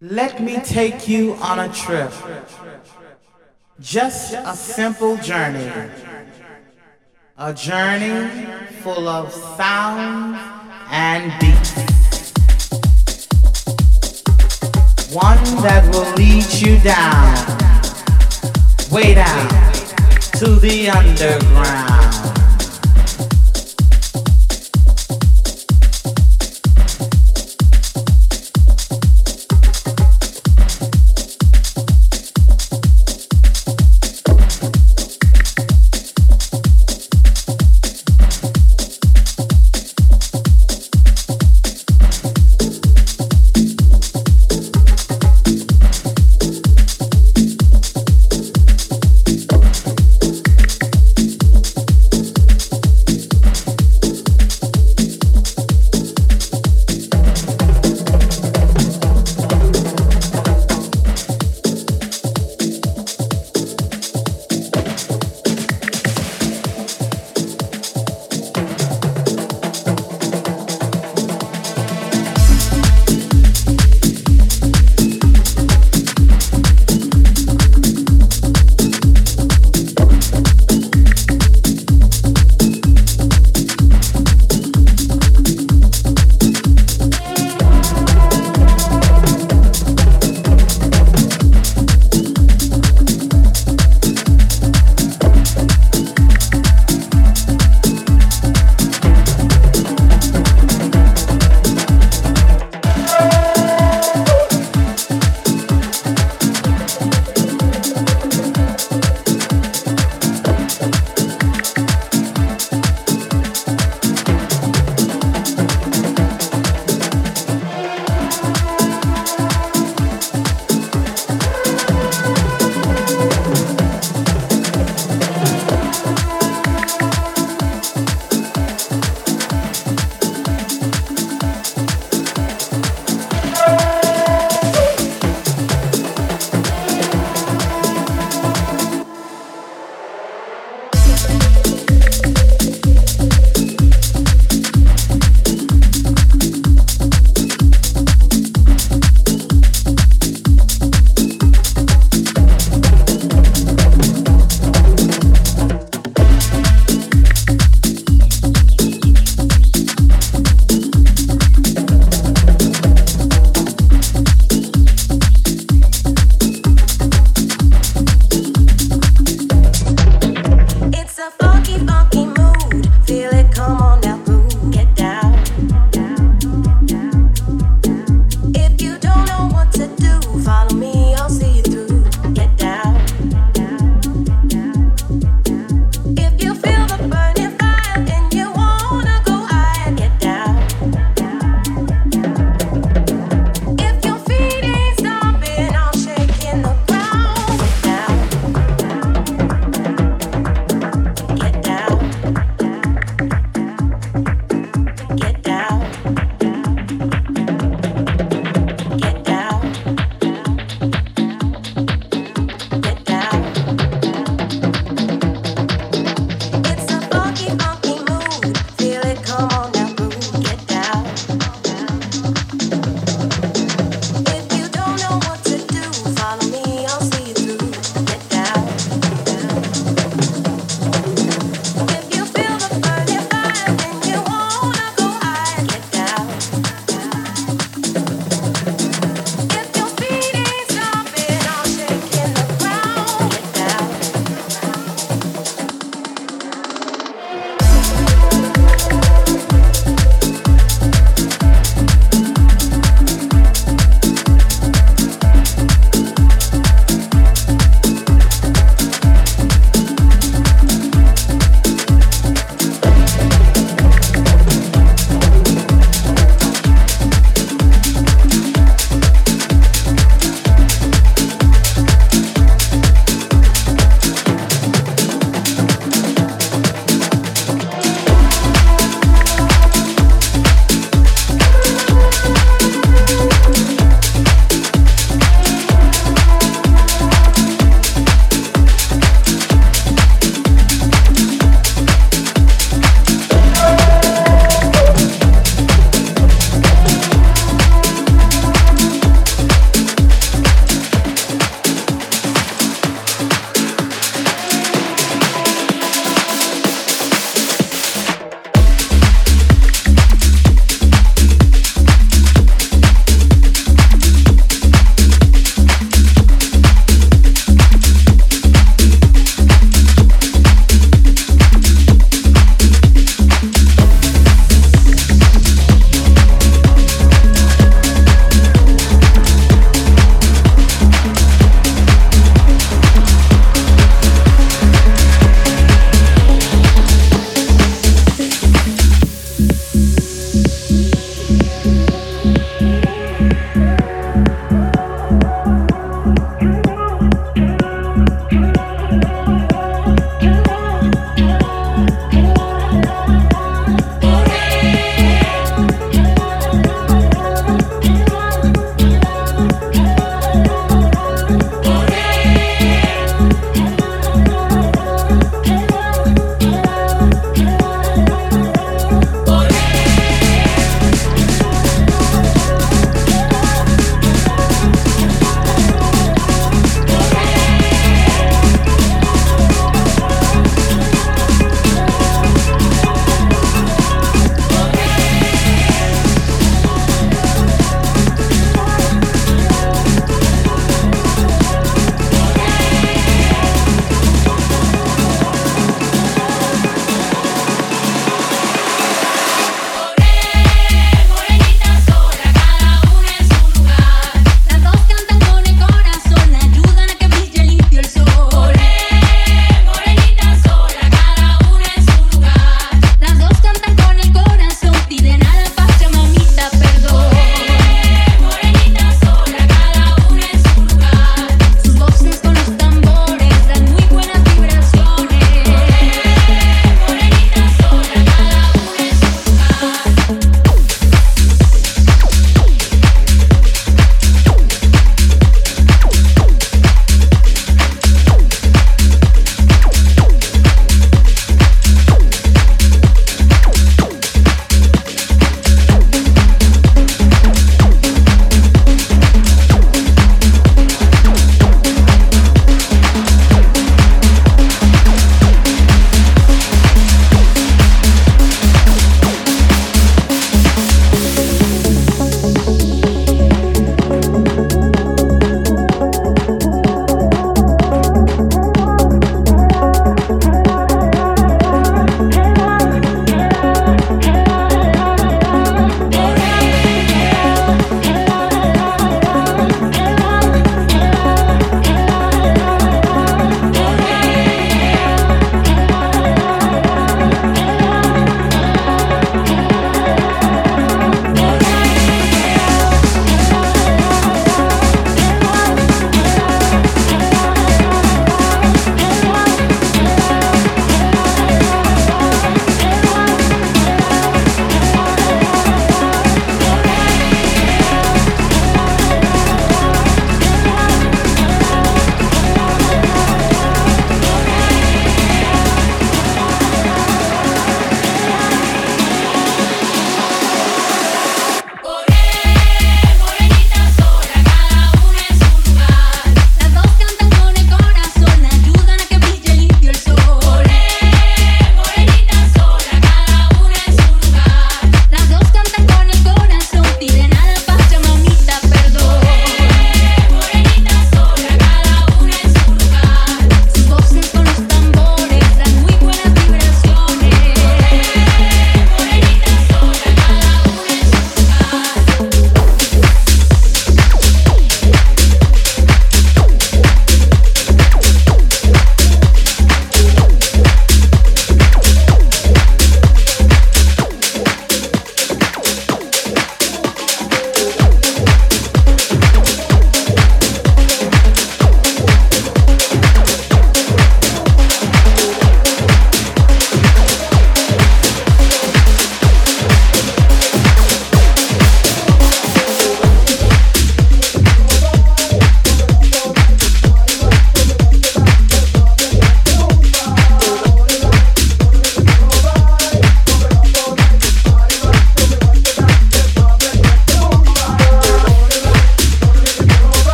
Let me take you on a trip. Just a simple journey. A journey full of sound and beats. One that will lead you down, way down to the underground.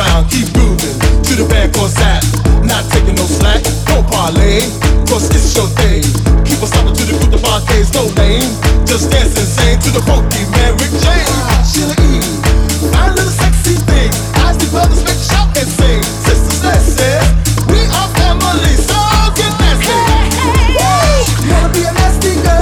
round, keep moving to the back or that. Not taking no slack, No parlay, cause it's your day. Keep on stopping to the group, the barcade's no name. Just dance insane to the funky man Rick James. Ah, Sheila E. I little sexy thing. I see brothers make shout and sing. Sisters, let's say, we are family, so get nasty. Hey, hey. Woo! You wanna be a nasty girl?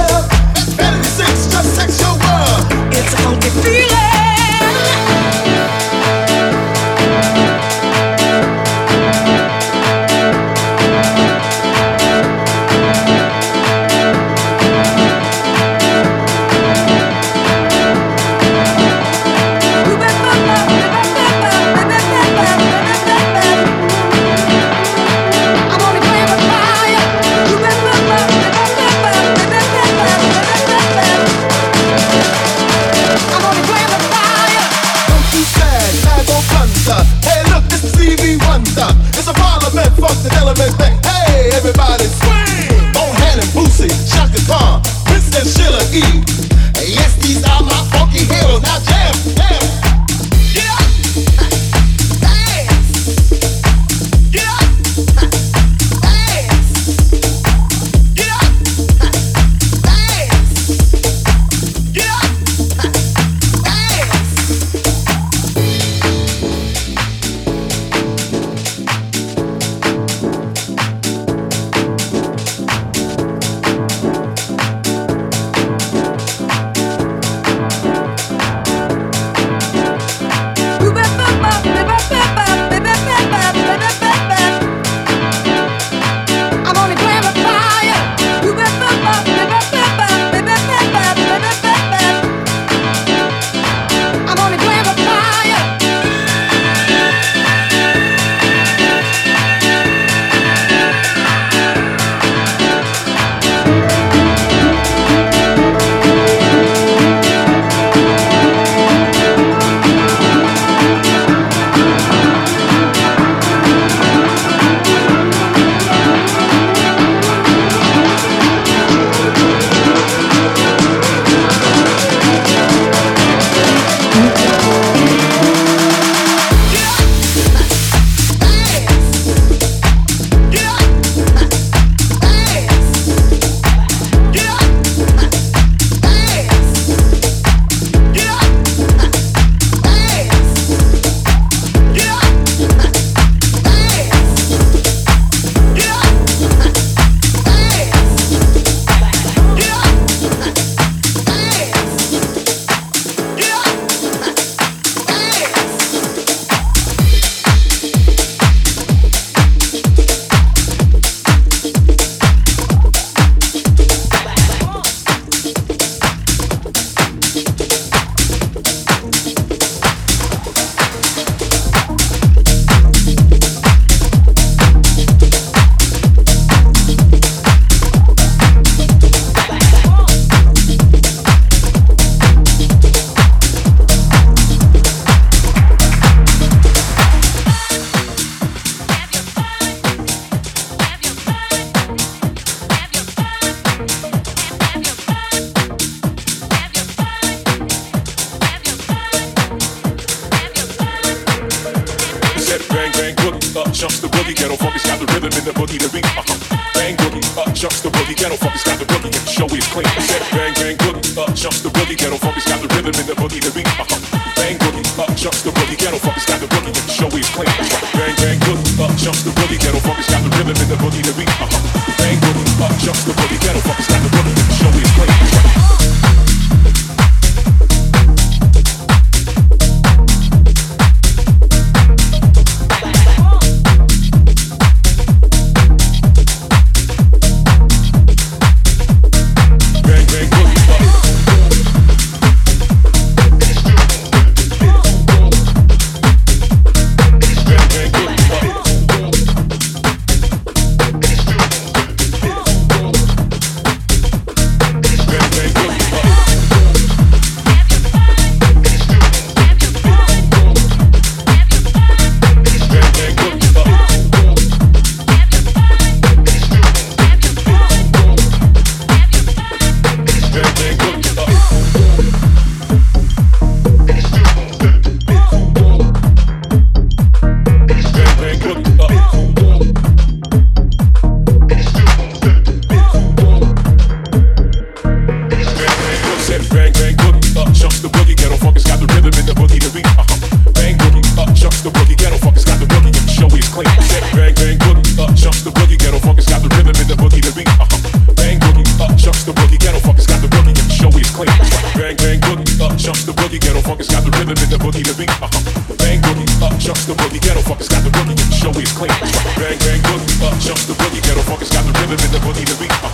living the body the beat.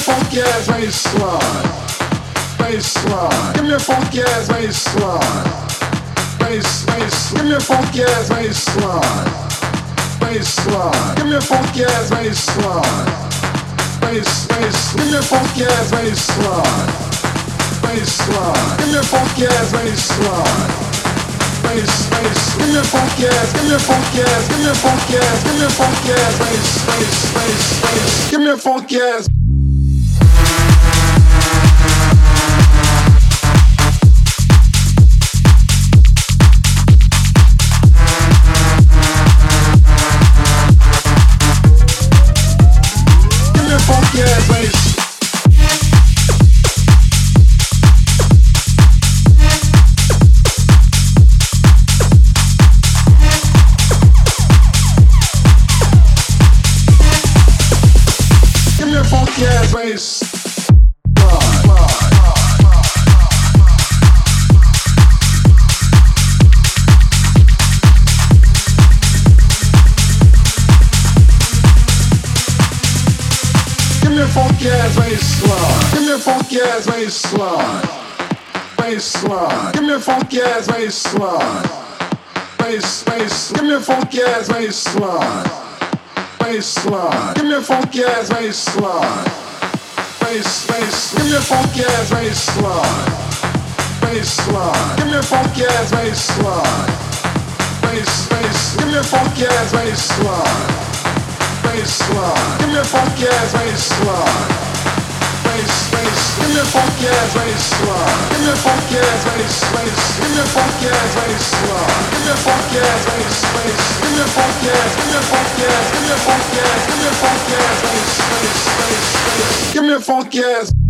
funky ass bassline, bassline. Give me a funky ass bassline, bass, bass. Give me a funky ass bassline, bassline. Give me a funky ass bassline, bass, bass. Give me a funky ass bassline, bassline. Give me a funky ass bassline. Bass, bass, give me a funky ass, give me a funky ass, give me a funky ass, give me a funky ass, bass, bass, bass, bass, give me a funky ass. funkiest bass. Baseline, bassline. Give me a funky ass bassline, bass, bass. Give me a funky ass bassline, bassline. Give me a funky ass bassline, bass, bass. Give me a funky ass bassline, bassline. Give me a funky ass bassline, bass, bass. Give me a funky ass bassline, bassline. Give me a funky ass bassline Give me a line. Give me a. Give me a. Give me a. Give me a. Give me a. Give me a. Give me a funky ass.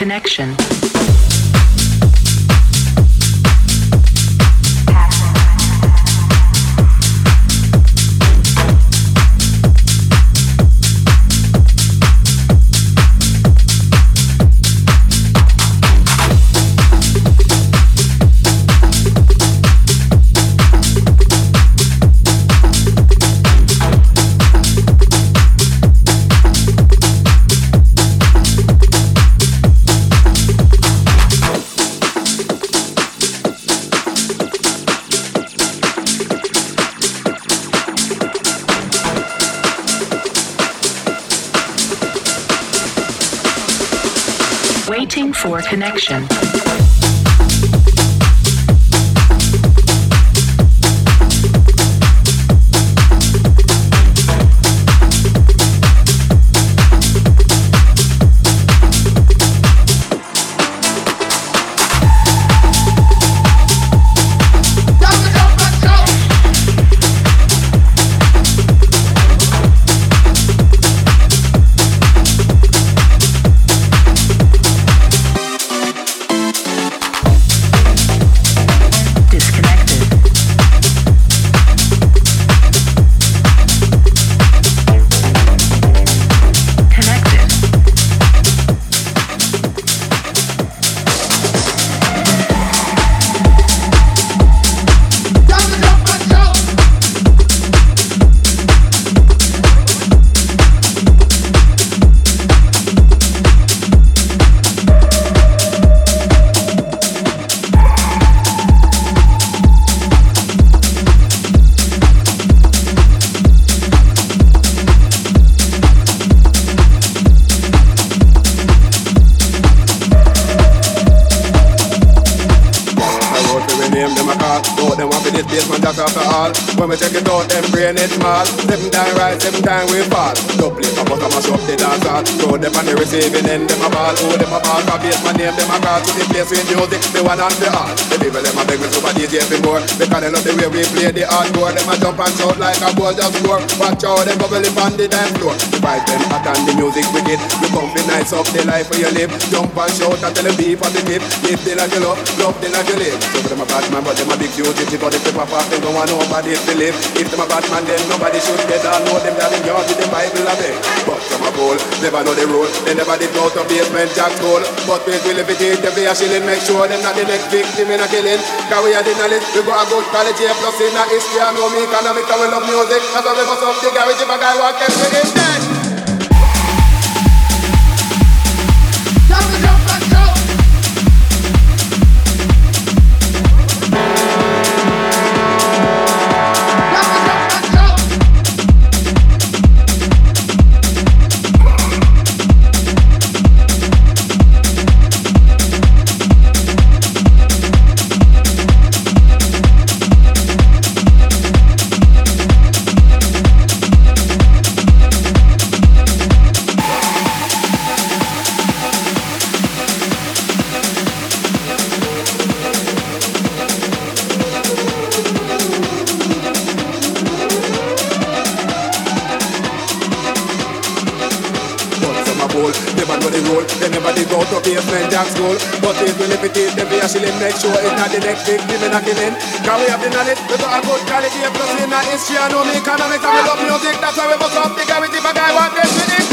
connection. Hardcore. Them a jump and shout like a ball just score. Watch out, them bubble up on the dance floor. Vibe them hot and the music wicked. You come be nice up the life where you live. Jump and shout and tell them be positive. Live the life you love, love the life you live. So them a bad man, but them a big duty. If the paper pop, don't want nobody to live. If them a bad man, then nobody should get all know them that in yard with the Bible a beg. But some a goal, never know the rule. They never did go to Basement Jaxx goal. But we will levitate every a shilling, make sure them not the next victim in a killing. Cause we are the knowledge, we got a good college here, plus in a history, I know me economics, and we love music. We bust up the garage if a guy walk in with him dead. Next big thing in a killing. Cause we have the knowledge, we got a good quality, plus in our history, I know me economics, and love music, that's why we bust up the guy with the guy want this with it.